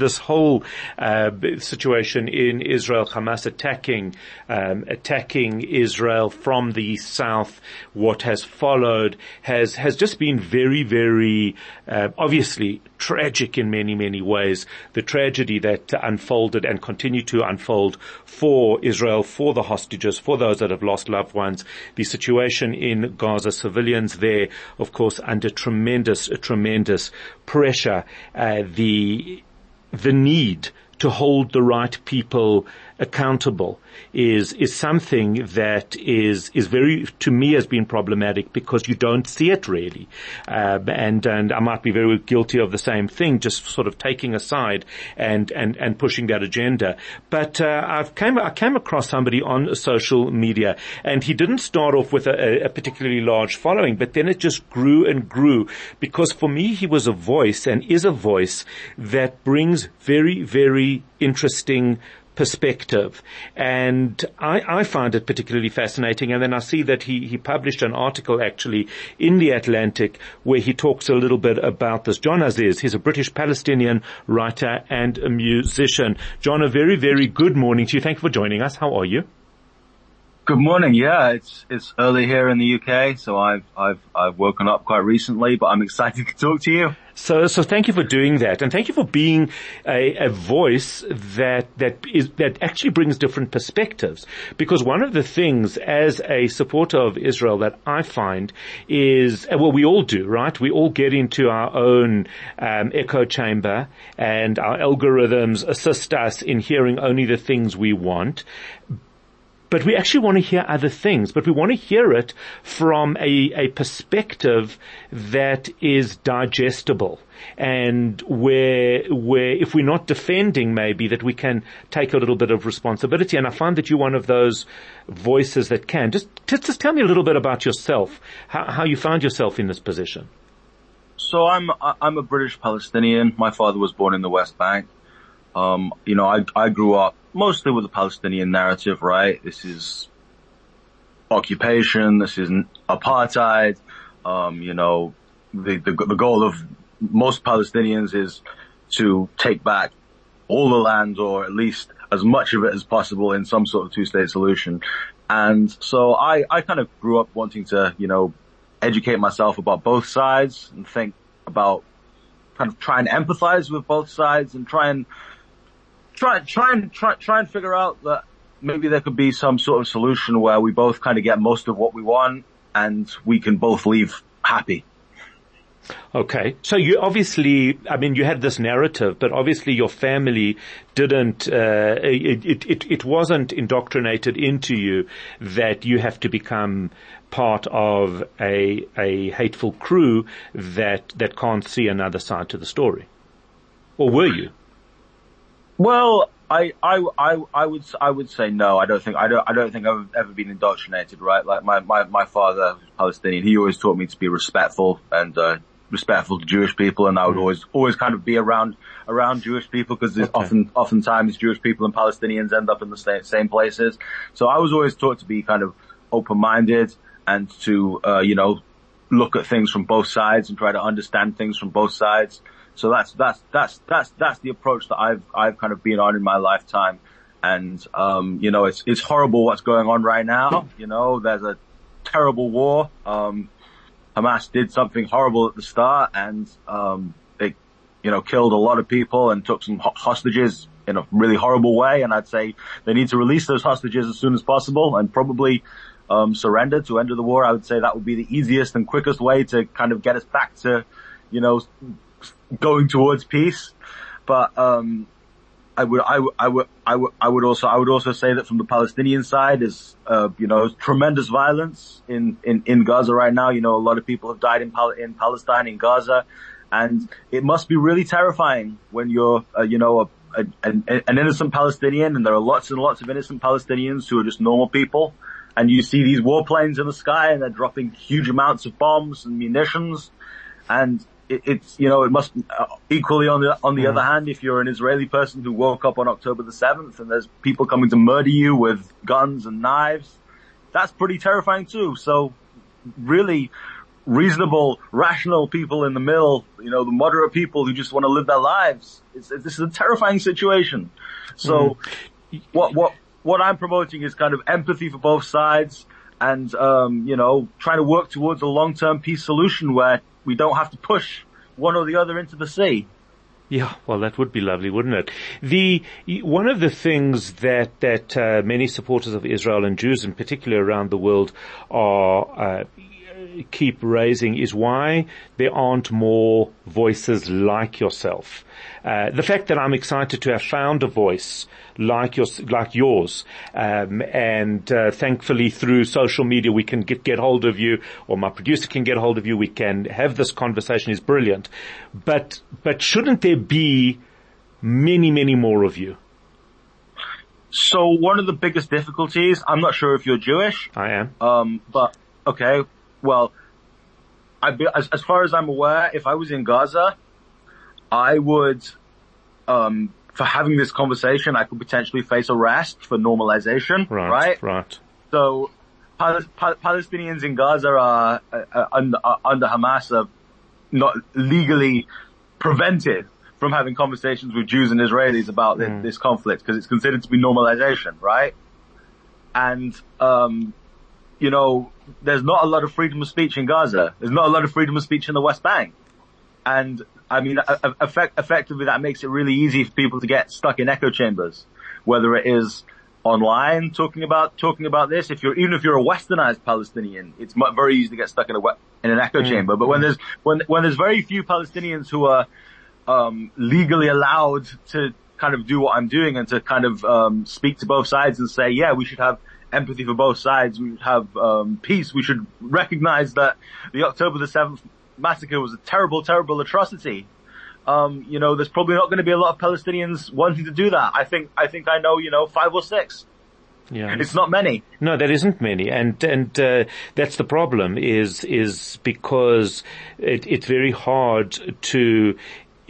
this whole uh, situation in Israel, Hamas attacking um, attacking Israel from the south, what has followed has has just been very, very uh, obviously tragic in many, many ways. The tragedy that unfolded and continue to unfold for Israel, for the hostages, for those that have lost loved ones. The situation in Gaza, civilians there, of course, under tremendous, tremendous pressure. Uh, the the need to hold the right people accountable is is something that is is very to me has been problematic because you don't see it really, uh, and and I might be very guilty of the same thing, just sort of taking a side and and and pushing that agenda. But uh, I've came I came across somebody on social media, and he didn't start off with a, a particularly large following, but then it just grew and grew because for me he was a voice and is a voice that brings very very interesting perspective. And I, I find it particularly fascinating. And then I see that he, he published an article actually in the Atlantic where he talks a little bit about this. John Aziz, he's a British Palestinian writer and a musician. John, a very, very good morning to you. Thank you for joining us. How are you? Good morning. Yeah, it's it's early here in the UK, so I've I've I've woken up quite recently, but I'm excited to talk to you. So so thank you for doing that, and thank you for being a, a voice that that is that actually brings different perspectives. Because one of the things as a supporter of Israel that I find is well, we all do, right? We all get into our own um, echo chamber, and our algorithms assist us in hearing only the things we want but we actually want to hear other things, but we want to hear it from a, a perspective that is digestible and where, where if we're not defending maybe that we can take a little bit of responsibility. And I find that you're one of those voices that can. Just, just, just tell me a little bit about yourself, how, how you found yourself in this position. So I'm, I'm a British Palestinian. My father was born in the West Bank. Um, you know, I, I grew up mostly with the Palestinian narrative, right? This is occupation. This is apartheid. Um, you know, the, the, the goal of most Palestinians is to take back all the land or at least as much of it as possible in some sort of two-state solution. And so I, I kind of grew up wanting to, you know, educate myself about both sides and think about kind of try and empathize with both sides and try and try, try and try, try and figure out that maybe there could be some sort of solution where we both kind of get most of what we want and we can both leave happy. Okay. So you obviously, I mean, you had this narrative, but obviously your family didn't, uh, it, it, it, wasn't indoctrinated into you that you have to become part of a, a hateful crew that, that can't see another side to the story. Or were you? Well, I, I, I, I would, I would say no. I don't think, I don't, I don't think I've ever been indoctrinated, right? Like my, my, my father, Palestinian, he always taught me to be respectful and, uh, respectful to Jewish people and I would mm. always, always kind of be around, around Jewish people because okay. often, oftentimes Jewish people and Palestinians end up in the same, same places. So I was always taught to be kind of open-minded and to, uh, you know, look at things from both sides and try to understand things from both sides. So that's, that's, that's, that's, that's the approach that I've, I've kind of been on in my lifetime. And, um, you know, it's, it's horrible what's going on right now. You know, there's a terrible war. Um, Hamas did something horrible at the start and, um, they, you know, killed a lot of people and took some hostages in a really horrible way. And I'd say they need to release those hostages as soon as possible and probably, um, surrender to end of the war. I would say that would be the easiest and quickest way to kind of get us back to, you know, going towards peace. But um, I would, I would, I would, I would, I would also, I would also say that from the Palestinian side is, uh, you know, tremendous violence in, in, in Gaza right now. You know, a lot of people have died in, Pal- in Palestine, in Gaza, and it must be really terrifying when you're, uh, you know, a, a, an, an innocent Palestinian, and there are lots and lots of innocent Palestinians who are just normal people, and you see these warplanes in the sky, and they're dropping huge amounts of bombs and munitions, and it, it's you know it must uh, equally on the on the mm. other hand if you're an Israeli person who woke up on October the 7th and there's people coming to murder you with guns and knives that's pretty terrifying too so really reasonable, rational people in the middle, you know, the moderate people who just want to live their lives. It's, it's, this is a terrifying situation. So mm. what, what, what I'm promoting is kind of empathy for both sides and, um, you know, trying to work towards a long-term peace solution where we don't have to push one or the other into the sea. Yeah, well, that would be lovely, wouldn't it? The one of the things that that uh, many supporters of Israel and Jews, in particular around the world, are uh, keep raising is why there aren't more voices like yourself. Uh, the fact that I'm excited to have found a voice like yours, like yours, um, and uh, thankfully through social media we can get get hold of you, or my producer can get hold of you. We can have this conversation. is brilliant, but but shouldn't there be many many more of you? So one of the biggest difficulties, I'm not sure if you're Jewish. I am. Um, but okay, well, I as, as far as I'm aware, if I was in Gaza, I would, um, for having this conversation, I could potentially face arrest for normalization. Right. Right. Right. So, Pal- Pal- Palestinians in Gaza are, uh, uh, under, uh, under Hamas are not legally prevented from having conversations with Jews and Israelis about mm. this, this conflict because it's considered to be normalization, right? And um, you know, there's not a lot of freedom of speech in Gaza. There's not a lot of freedom of speech in the West Bank. And I mean, effect, effectively that makes it really easy for people to get stuck in echo chambers, whether it is online talking about, talking about this. If you're, even if you're a westernized Palestinian, it's very easy to get stuck in a, in an echo mm. chamber. But when there's, when, when there's very few Palestinians who are, um, legally allowed to kind of do what I'm doing and to kind of, um, speak to both sides and say, yeah, we should have empathy for both sides. We should have um, peace. We should recognize that the October the 7th massacre was a terrible, terrible atrocity. Um, you know, there's probably not going to be a lot of Palestinians wanting to do that. I think, I think I know, you know, five or six. Yeah. It's not many. No, there isn't many, and and uh, that's the problem. Is is because it, it's very hard to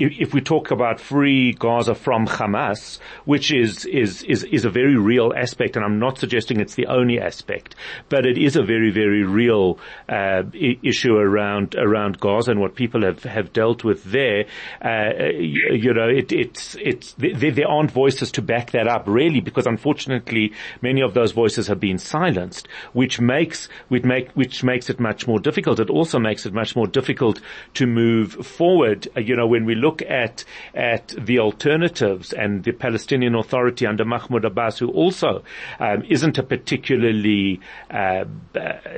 if we talk about free Gaza from Hamas, which is, is, is, is a very real aspect, and I'm not suggesting it's the only aspect, but it is a very, very real, uh, issue around, around Gaza and what people have, have dealt with there. Uh, you, you, know, it, it's, it's, there, there aren't voices to back that up really because unfortunately many of those voices have been silenced, which makes, which make, which makes it much more difficult. It also makes it much more difficult to move forward. Uh, you know, when we look look at at the alternatives and the Palestinian Authority under Mahmoud Abbas, who also um, isn't a particularly, uh,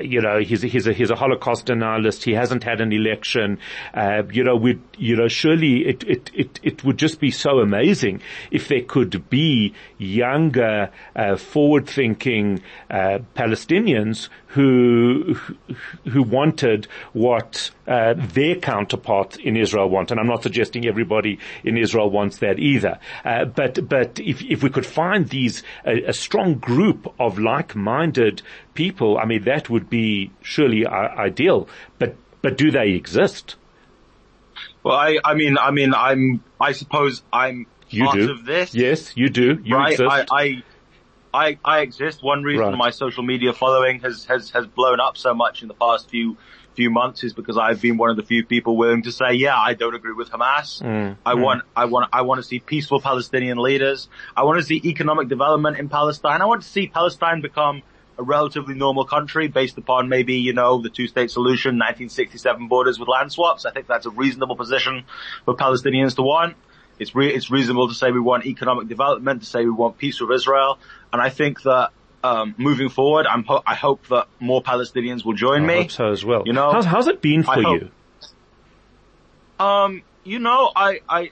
you know, he's a, he's a he's a Holocaust denialist. He hasn't had an election. Uh, you know, we you know surely it, it it it would just be so amazing if there could be younger, uh, forward-thinking uh, Palestinians who who wanted what uh, their counterparts in Israel want, and I'm not suggesting everybody in Israel wants that either. Uh, but but if if we could find these a, a, strong group of like-minded people, I mean that would be surely ideal. But but do they exist? Well, I I mean I mean I'm I suppose I'm you part do. of this. Yes, you do. You right? exist. I, I I, I exist. One reason right. my social media following has, has, has blown up so much in the past few, few months is because I've been one of the few people willing to say, yeah, I don't agree with Hamas. Mm, I mm. want, I want, I want to see peaceful Palestinian leaders. I want to see economic development in Palestine. I want to see Palestine become a relatively normal country based upon maybe, you know, the two-state solution, 1967 borders with land swaps. I think that's a reasonable position for Palestinians to want. It's re- it's reasonable to say we want economic development, to say we want peace with Israel. And I think that um, moving forward, I'm ho- I hope that more Palestinians will join I me. Hope so as well. You know, how's, how's it been for you? Um, you know, I, I,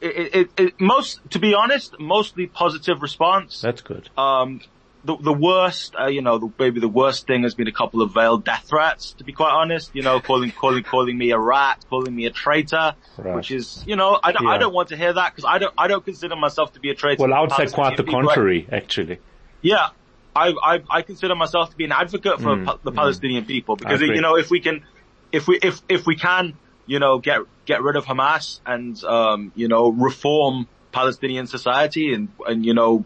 it, it, it, most, to be honest, mostly positive response. That's good. Um, the, the worst, uh, you know, the, maybe the worst thing has been a couple of veiled death threats, to be quite honest, you know, calling, calling, calling me a rat, calling me a traitor, right. which is, you know, I don't, yeah. I don't want to hear that because I don't, I don't consider myself to be a traitor. Well, I would say quite the contrary, actually. Yeah. I, I, I consider myself to be an advocate for mm, the Palestinian mm. people because, you know, if we can, if we, if, if we can, you know, get, get rid of Hamas and, um, you know, reform Palestinian society and, and, you know,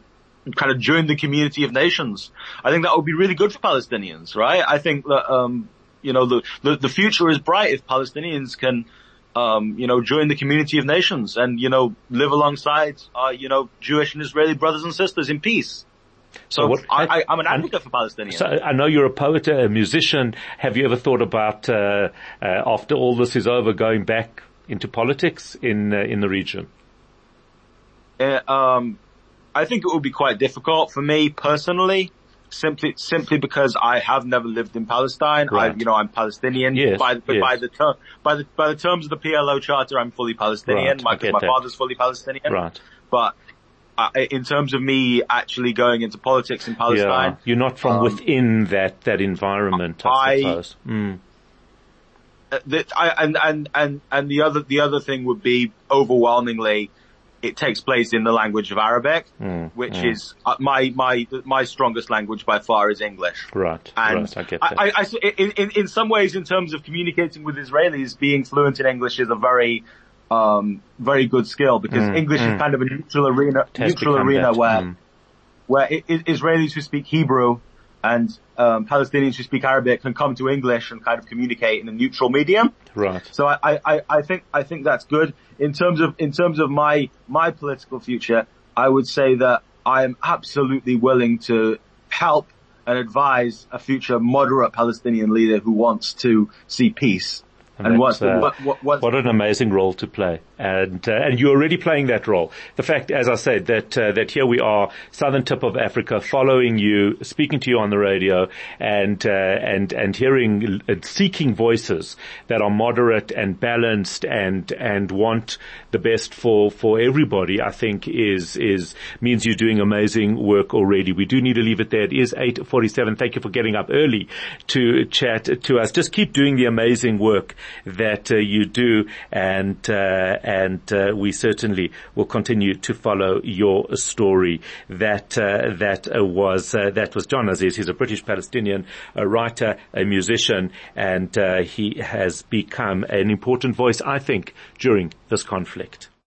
kind of join the community of nations. I think that would be really good for Palestinians, right? I think that, um, you know, the, the, the future is bright if Palestinians can, um, you know, join the community of nations and, you know, live alongside, uh, you know, Jewish and Israeli brothers and sisters in peace. So, So what- I, I, I'm an advocate for Palestinians. So I know you're a poet, a musician. Have you ever thought about, uh, uh, after all this is over, going back into politics in uh, in the region? Uh, um, I think it would be quite difficult for me personally, simply simply because I have never lived in Palestine. I, Right. you know, I'm Palestinian. Yes, by, but by the ter- by the by the terms of the PLO charter, I'm fully Palestinian. Right, my my father's fully Palestinian. Right. But uh, in terms of me actually going into politics in Palestine, Yeah. You're not from um, within that that environment, I, I- suppose. Mm. uh, the, I, and and and and the other the other thing would be overwhelmingly, it takes place in the language of Arabic, Mm, which is uh, my my my strongest language by far is English. Right. And right. I get that. I, I, I- in, in, in some ways, in terms of communicating with Israelis, being fluent in English is a very, um, very good skill because Mm, English mm. is kind of a neutral arena, has neutral arena where, mm. where I- I- Israelis who speak Hebrew and um, Palestinians who speak Arabic can come to English and kind of communicate in a neutral medium. Right. So I, I- I think I think that's good in terms of in terms of my my political future. I would say that I am absolutely willing to help and advise a future moderate Palestinian leader who wants to see peace and, wants uh, what, what, wants What an amazing role to play, and uh, and you're already playing that role. The fact, as I said, that uh, that here we are, southern tip of Africa, following you, speaking to you on the radio, and uh, and and hearing, uh, seeking voices that are moderate and balanced and and want the best for for everybody. I think is is means you're doing amazing work already. We do need to leave it there. It is 8:47. Thank you for getting up early to chat to us. Just keep doing the amazing work that uh, you do, and uh, and uh, we certainly will continue to follow your story. That uh, that uh, was uh, that was John Aziz. He's a British Palestinian, a writer, a musician, and uh, he has become an important voice, I think, during this conflict.